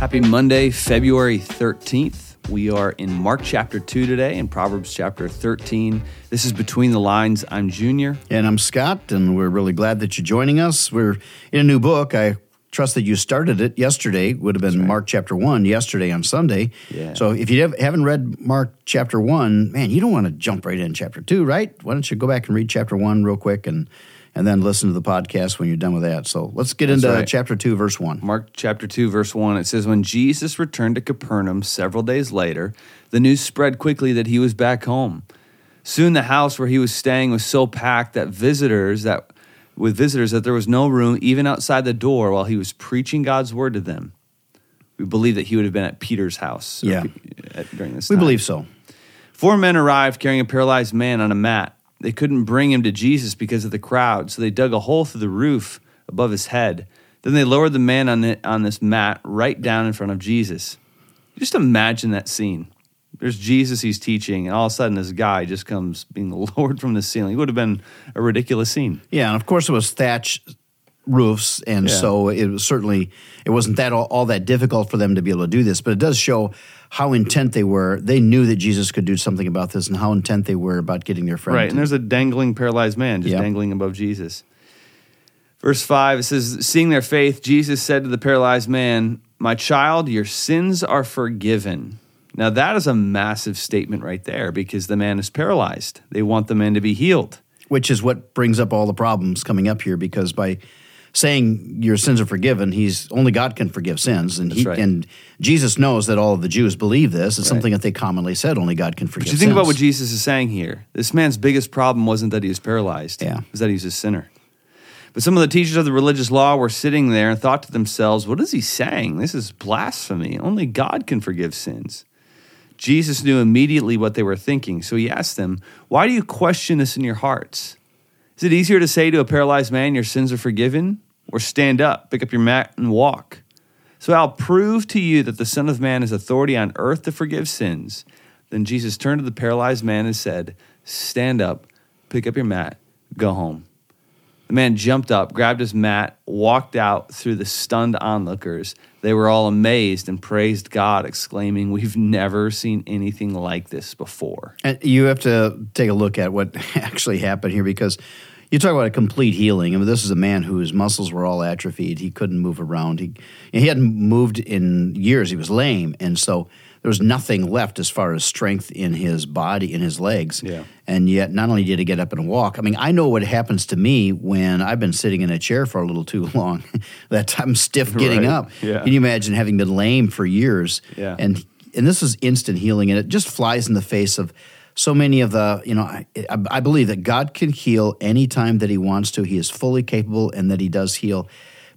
Happy Monday, February 13th. We are in Mark chapter 2 today and Proverbs chapter 13. This is Between the Lines. I'm Junior. And I'm Scott, and we're really glad that you're joining us. We're in a new book. I trust that you started it yesterday. Would have been right. Mark chapter 1 yesterday on Sunday. Yeah. So if you haven't read Mark chapter 1, man, you don't want to jump right in chapter 2, right? Why don't you go back and read chapter 1 real quick and and then listen to the podcast when you're done with that. So let's get That's into right. chapter 2, verse 1. Mark chapter 2, verse 1. It says, When Jesus returned to Capernaum several days later, the news spread quickly that he was back home. Soon the house where he was staying was so packed that visitors that with visitors that there was no room even outside the door while he was preaching God's word to them. We believe that he would have been at Peter's house yeah. At, during this We time. believe so. Four men arrived carrying a paralyzed man on a mat. They couldn't bring him to Jesus because of the crowd, so they dug a hole through the roof above his head. Then they lowered the man on, the, on this mat right down in front of Jesus. Just imagine that scene. There's Jesus he's teaching, and all of a sudden this guy just comes being lowered from the ceiling. It would have been a ridiculous scene. Yeah, and of course it was thatch roofs, and yeah. so it was certainly it wasn't that all, all, that difficult for them to be able to do this. But it does show how intent they were. They knew that Jesus could do something about this, and how intent they were about getting their friend. Right, and there's a dangling paralyzed man just yep. dangling above Jesus. Verse five it says, "Seeing their faith, Jesus said to the paralyzed man, My child, your sins are forgiven." Now, that is a massive statement right there because the man is paralyzed. They want the man to be healed. Which is what brings up all the problems coming up here because by saying your sins are forgiven. He's only God can forgive sins, and he right. and Jesus knows that all of the Jews believe this. It's right. something that they commonly said only God can forgive. But you think about what Jesus is saying here. This man's biggest problem wasn't that he was paralyzed. Yeah, it was that he was a sinner. But some of the teachers of the religious law were sitting there and thought to themselves, "What is he saying? This is blasphemy. Only God can forgive sins." Jesus knew immediately what they were thinking, so he asked them, Why do you question this in your hearts? Is it easier to say to a paralyzed man, Your sins are forgiven? Or stand up, pick up your mat, and walk? So I'll prove to you that the Son of Man has authority on earth to forgive sins. Then Jesus turned to the paralyzed man and said, Stand up, pick up your mat, go home. The man jumped up, grabbed his mat, walked out through the stunned onlookers. They were all amazed and praised God, exclaiming, We've never seen anything like this before. And you have to take a look at what actually happened here because you talk about a complete healing. I mean, this is a man whose muscles were all atrophied. He couldn't move around. He, he hadn't moved in years. He was lame. And so there was nothing left as far as strength in his body, in his legs. Yeah. And yet, not only did he get up and walk, I mean, I know what happens to me when I've been sitting in a chair for a little too long, that I'm stiff getting right. up. Yeah. Can you imagine having been lame for years? Yeah. And, and this is instant healing, and it just flies in the face of so many of the, you know, I, I believe that God can heal anytime that He wants to. He is fully capable and that He does heal.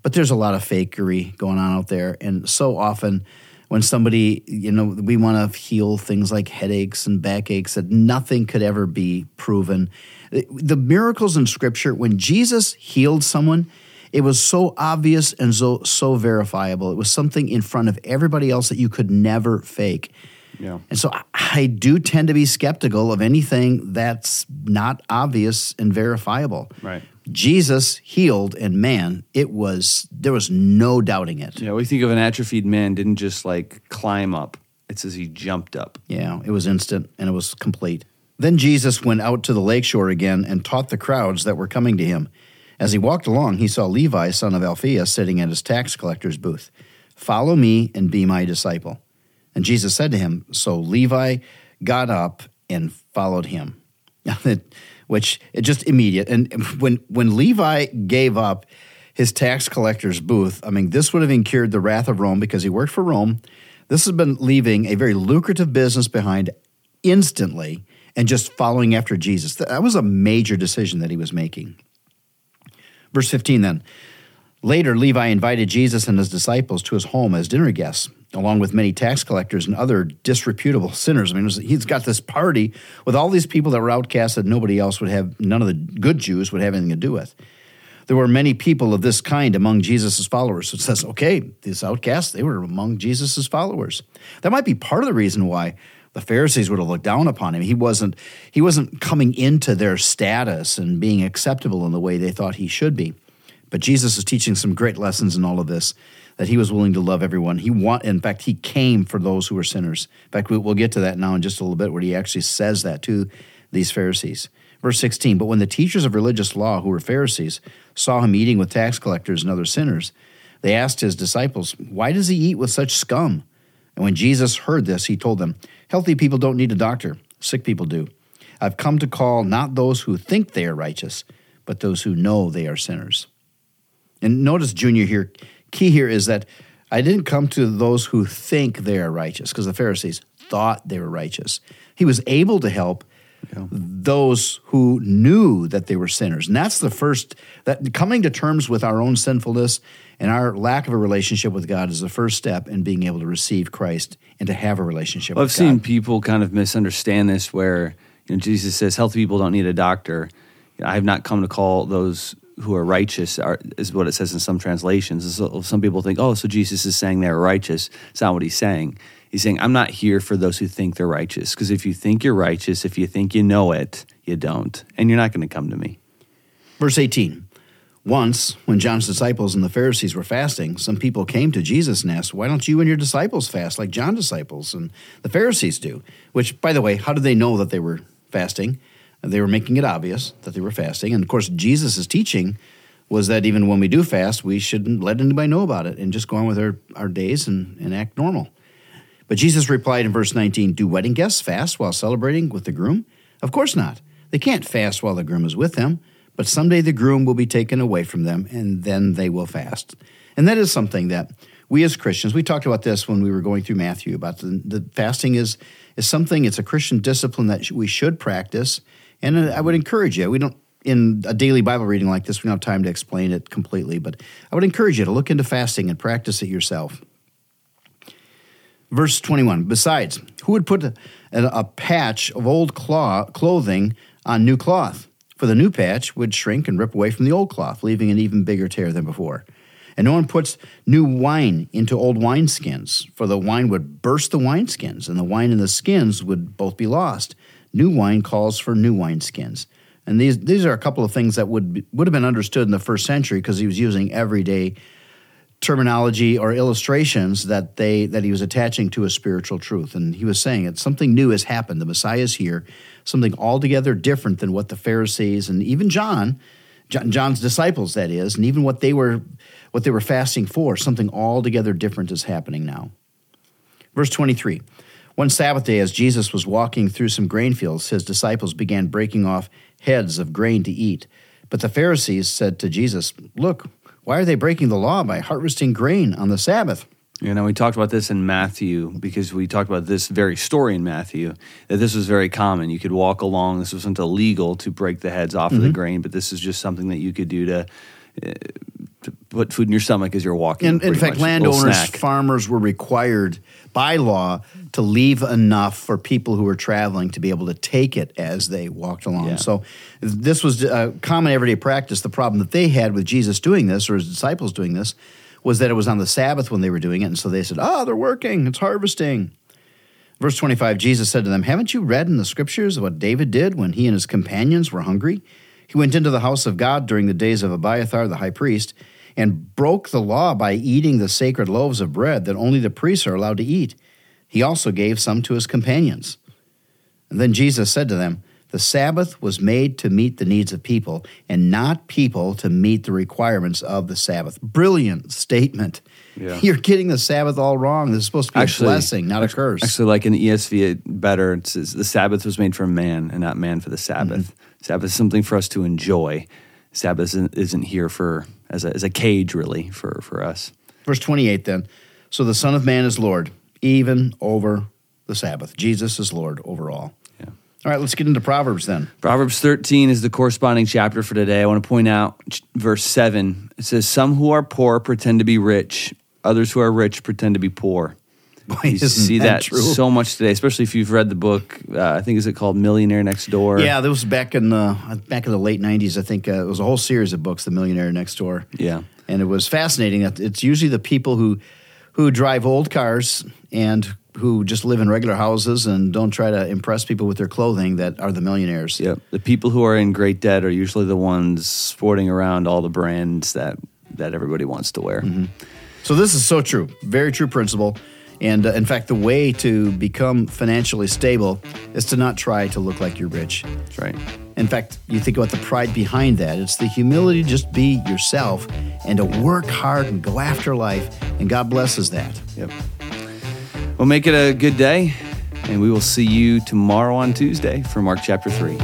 But there's a lot of fakery going on out there. And so often, when somebody, you know, we want to heal things like headaches and backaches that nothing could ever be proven. The miracles in Scripture, when Jesus healed someone, it was so obvious and so so verifiable. It was something in front of everybody else that you could never fake. Yeah. And so I, I do tend to be skeptical of anything that's not obvious and verifiable. Right. Jesus healed, and man, it was there was no doubting it. Yeah, we think of an atrophied man didn't just like climb up; it says he jumped up. Yeah, it was instant and it was complete. Then Jesus went out to the lakeshore again and taught the crowds that were coming to him. As he walked along, he saw Levi, son of Alphaeus, sitting at his tax collector's booth. Follow me and be my disciple. And Jesus said to him, So Levi got up and followed him. which it just immediate. And when when Levi gave up his tax collector's booth, I mean, this would have incurred the wrath of Rome because he worked for Rome. This has been leaving a very lucrative business behind instantly and just following after Jesus. That was a major decision that he was making. Verse 15 then. Later, Levi invited Jesus and his disciples to his home as dinner guests along with many tax collectors and other disreputable sinners. I mean, was, he's got this party with all these people that were outcasts that nobody else would have, none of the good Jews would have anything to do with. There were many people of this kind among Jesus' followers. So it says, okay, these outcasts, they were among Jesus' followers. That might be part of the reason why the Pharisees would have looked down upon him. He wasn't, he wasn't coming into their status and being acceptable in the way they thought he should be. But Jesus is teaching some great lessons in all of this that he was willing to love everyone. He want, in fact, he came for those who were sinners. In fact, we, we'll get to that now in just a little bit, where he actually says that to these Pharisees. Verse 16, but when the teachers of religious law, who were Pharisees, saw him eating with tax collectors and other sinners, they asked his disciples, Why does he eat with such scum? And when Jesus heard this, he told them, Healthy people don't need a doctor, sick people do. I've come to call not those who think they are righteous, but those who know they are sinners. And notice, Junior, here, key here is that I didn't come to those who think they are righteous, because the Pharisees thought they were righteous. He was able to help yeah. those who knew that they were sinners. And that's the first that coming to terms with our own sinfulness and our lack of a relationship with God is the first step in being able to receive Christ and to have a relationship well, I've seen people kind of misunderstand this where you know, Jesus says healthy people don't need a doctor. I have not come to call those who are righteous are, is what it says in some translations. So some people think, oh, so Jesus is saying they're righteous. It's not what he's saying. He's saying, I'm not here for those who think they're righteous. Because if you think you're righteous, if you think you know it, you don't. And you're not going to come to me. Verse 18 Once, when John's disciples and the Pharisees were fasting, some people came to Jesus and asked, Why don't you and your disciples fast like John's disciples and the Pharisees do? Which, by the way, how did they know that they were fasting? They were making it obvious that they were fasting. And of course, Jesus' teaching was that even when we do fast, we shouldn't let anybody know about it and just go on with our, our days and, and act normal. But Jesus replied in verse 19 Do wedding guests fast while celebrating with the groom? Of course not. They can't fast while the groom is with them, but someday the groom will be taken away from them, and then they will fast. And that is something that we as Christians, we talked about this when we were going through Matthew about the, the fasting is, is something, it's a Christian discipline that we should practice and uh, I would encourage you, we don't, in a daily Bible reading like this, we don't have time to explain it completely, but I would encourage you to look into fasting and practice it yourself. Verse 21 Besides, who would put a, a patch of old cloth, clothing on new cloth? For the new patch would shrink and rip away from the old cloth, leaving an even bigger tear than before. And no one puts new wine into old wineskins, for the wine would burst the wineskins, and the wine and the skins would both be lost. New wine calls for new wineskins. And these, these are a couple of things that would, would have been understood in the first century because he was using everyday terminology or illustrations that they that he was attaching to a spiritual truth. And he was saying it something new has happened. The messiah is here. Something altogether different than what the pharisees and even john john's disciples that is and even what they were what they were fasting for something altogether different is happening now. Verse 23 one Sabbath day, as Jesus was walking through some grain fields, his disciples began breaking off heads of grain to eat. But the Pharisees said to Jesus, Look, why are they breaking the law by harvesting grain on the Sabbath? You know, we talked about this in Matthew because we talked about this very story in Matthew that this was very common. You could walk along. This wasn't illegal to break the heads off mm-hmm. of the mm-hmm. grain, but this is just something that you could do to uh, to put food in your stomach as you're walking. In, in fact, landowners, farmers were required by law to leave enough for people who were traveling to be able to take it as they walked along. Yeah. So this was a common everyday practice. The problem that they had with Jesus doing this or his disciples doing this was that it was on the Sabbath when they were doing it. And so they said, oh, they're working, it's harvesting. Verse 25, Jesus said to them, Haven't you read in the scriptures what David did when he and his companions were hungry? He went into the house of God during the days of Abiathar the high priest and broke the law by eating the sacred loaves of bread that only the priests are allowed to eat. He also gave some to his companions. And then Jesus said to them, The Sabbath was made to meet the needs of people, and not people to meet the requirements of the Sabbath. Brilliant statement. Yeah. You're getting the Sabbath all wrong. This is supposed to be actually, a blessing, not a curse. Actually, like in the ESV, it better, it says the Sabbath was made for man and not man for the Sabbath. Mm-hmm. Sabbath is something for us to enjoy. Sabbath isn't, isn't here for as a, as a cage, really, for, for us. Verse 28 then. So the Son of Man is Lord, even over the Sabbath. Jesus is Lord over all. Yeah. All right, let's get into Proverbs then. Proverbs 13 is the corresponding chapter for today. I want to point out verse 7. It says, Some who are poor pretend to be rich, others who are rich pretend to be poor. Boy, you see that, that so much today, especially if you've read the book. Uh, I think is it called Millionaire Next Door? Yeah, that was back in the back in the late '90s. I think uh, it was a whole series of books, The Millionaire Next Door. Yeah, and it was fascinating. That it's usually the people who who drive old cars and who just live in regular houses and don't try to impress people with their clothing that are the millionaires. Yep, the people who are in great debt are usually the ones sporting around all the brands that that everybody wants to wear. Mm-hmm. So this is so true. Very true principle. And uh, in fact, the way to become financially stable is to not try to look like you're rich. That's right. In fact, you think about the pride behind that. It's the humility to just be yourself and to work hard and go after life. And God blesses that. Yep. Well, make it a good day, and we will see you tomorrow on Tuesday for Mark chapter 3.